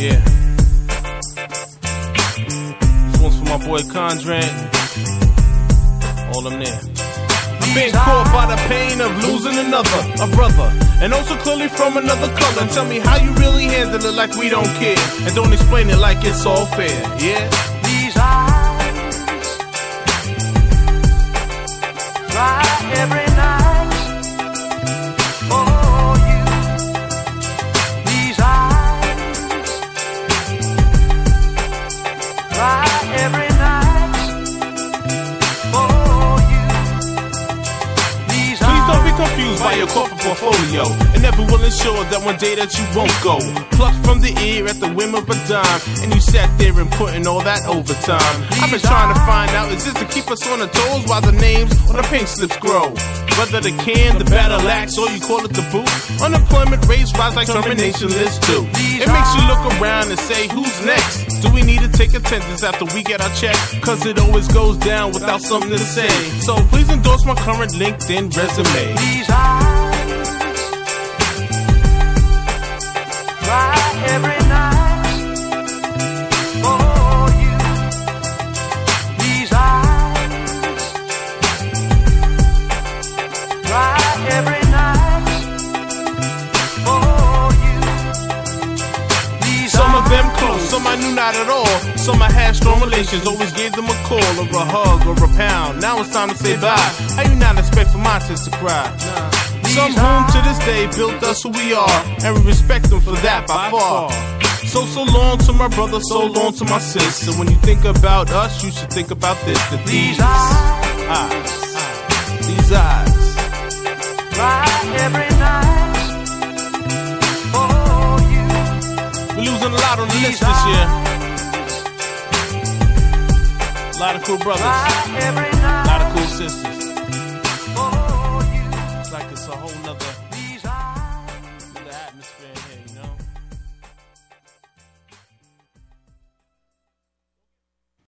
Yeah. This one's for my boy Condrant. All them there. I've been caught by the pain of losing another, a brother, and also clearly from another color. Tell me how you really handle it like we don't care, and don't explain it like it's all fair. Yeah. Confused by your corporate portfolio and never will ensure that one day that you won't go. Plucked from the ear at the whim of a dime, and you sat there and put in all that overtime. I've been trying to find out is this to keep us on the toes while the names on the pink slips grow? Whether the can, the battle axe, or call it the boot, unemployment rates rise like termination lists do. It makes you look around and say, who's next? Do we need to take attendance after we get our check? Cause it always goes down without something to say. So please endorse my current LinkedIn resume. I knew not at all. Some I had strong relations, always gave them a call or a hug or a pound. Now it's time to say bye. How you not expect for my tears to cry? Some whom to this day built us who we are, and we respect them for that by far. So, so long to my brother, so long to my sister. When you think about us, you should think about this. That these eyes, lot on the list this year. A lot of cool brothers, a lot of cool sisters. It's like it's a whole nother